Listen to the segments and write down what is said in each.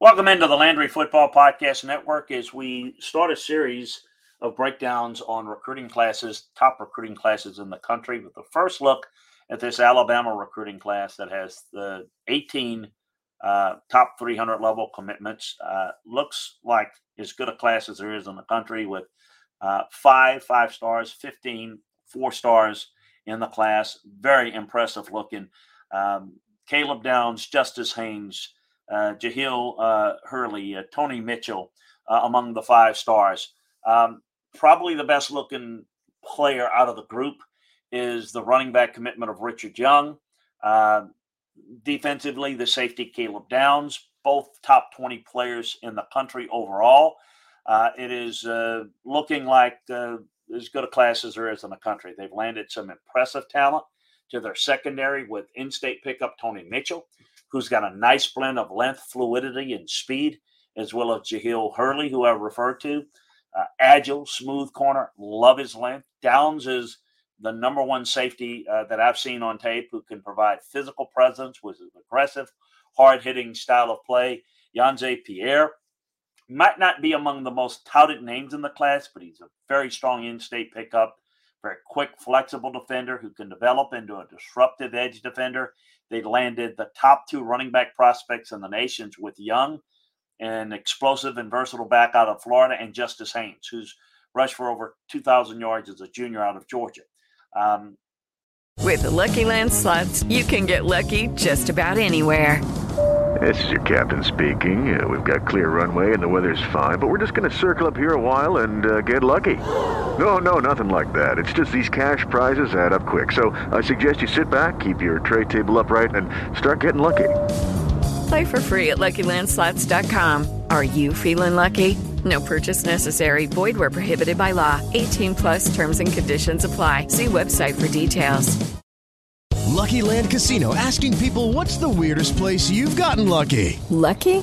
Welcome into the Landry Football Podcast Network as we start a series of breakdowns on recruiting classes, top recruiting classes in the country, with the first look at this Alabama recruiting class that has the 18 uh, top 300 level commitments. Uh, looks like as good a class as there is in the country with uh, five five stars, 15 four stars in the class. Very impressive looking. Um, Caleb Downs, Justice Haynes, uh, Jahlil uh, Hurley, uh, Tony Mitchell uh, among the five stars. Um, probably the best looking player out of the group is the running back commitment of Richard Young. Uh, defensively, the safety Caleb Downs, both top 20 players in the country overall. Uh, it is looking like as good a class as there is in the country. They've landed some impressive talent to their secondary with in state pickup Tony Mitchell who's got a nice blend of length, fluidity, and speed, as well as Jahlil Hurley, who I referred to. Uh, agile, smooth corner, love his length. Downs is the number one safety uh, that I've seen on tape who can provide physical presence with an aggressive, hard hitting style of play. Yhonzae Pierre might not be among the most touted names in the class, but he's a very strong in state pickup, very quick, flexible defender who can develop into a disruptive edge defender they landed the top two running back prospects in the nations with Young, an explosive and versatile back out of Florida, and Justice Haynes, who's rushed for over 2,000 yards as a junior out of Georgia. Um, with the Lucky Land slots, you can get lucky just about anywhere. This is your captain speaking. Uh, we've got clear runway and the weather's fine, but we're just going to circle up here a while and uh, get lucky. No, no, nothing like that. It's just these cash prizes add up quick. So I suggest you sit back, keep your tray table upright, and start getting lucky. Play for free at LuckyLandSlots.com. Are you feeling lucky? No purchase necessary. Void where prohibited by law. 18 plus terms and conditions apply. See website for details. Lucky Land Casino asking people what's the weirdest place you've gotten lucky? Lucky?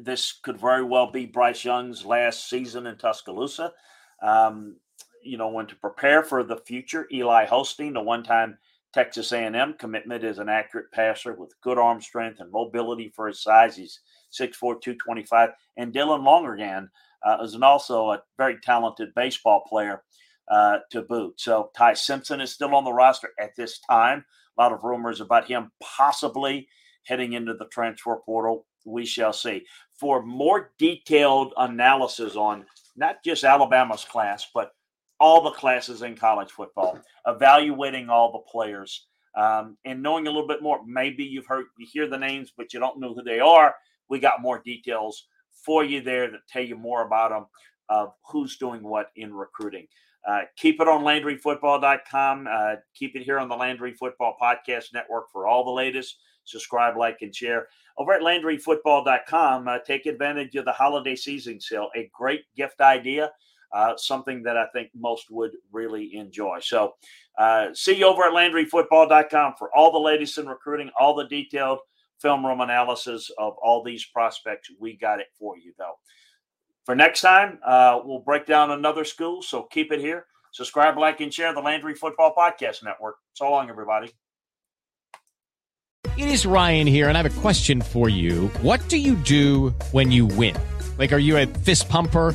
This could very well be Bryce Young's last season in Tuscaloosa. Um, you know, when to prepare for the future, Eli Holstein, the one-time Texas A&M commitment, is an accurate passer with good arm strength and mobility for his size. He's 6'4", 225. And Dylan Lonergan uh, is an also a very talented baseball player uh, to boot. So Ty Simpson is still on the roster at this time. A lot of rumors about him possibly heading into the transfer portal. We shall see. For more detailed analysis on not just Alabama's class, but all the classes in college football, evaluating all the players, um, and knowing a little bit more. Maybe you've heard, you hear the names, but you don't know who they are. We got more details for you there that tell you more about them, of who's doing what in recruiting. Uh, keep it on LandryFootball.com. Uh, keep it here on the Landry Football Podcast Network for all the latest. Subscribe, like, and share. Over at LandryFootball.com, uh, take advantage of the holiday season sale. A great gift idea uh, something that I think most would really enjoy. So, uh, see you over at LandryFootball.com for all the latest in recruiting, all the detailed film room analysis of all these prospects. We got it for you, though. For next time, uh, we'll break down another school. So keep it here. Subscribe, like, and share the Landry Football Podcast Network. So long, everybody. It is Ryan here, and I have a question for you. What do you do when you win? Like, are you a fist pumper?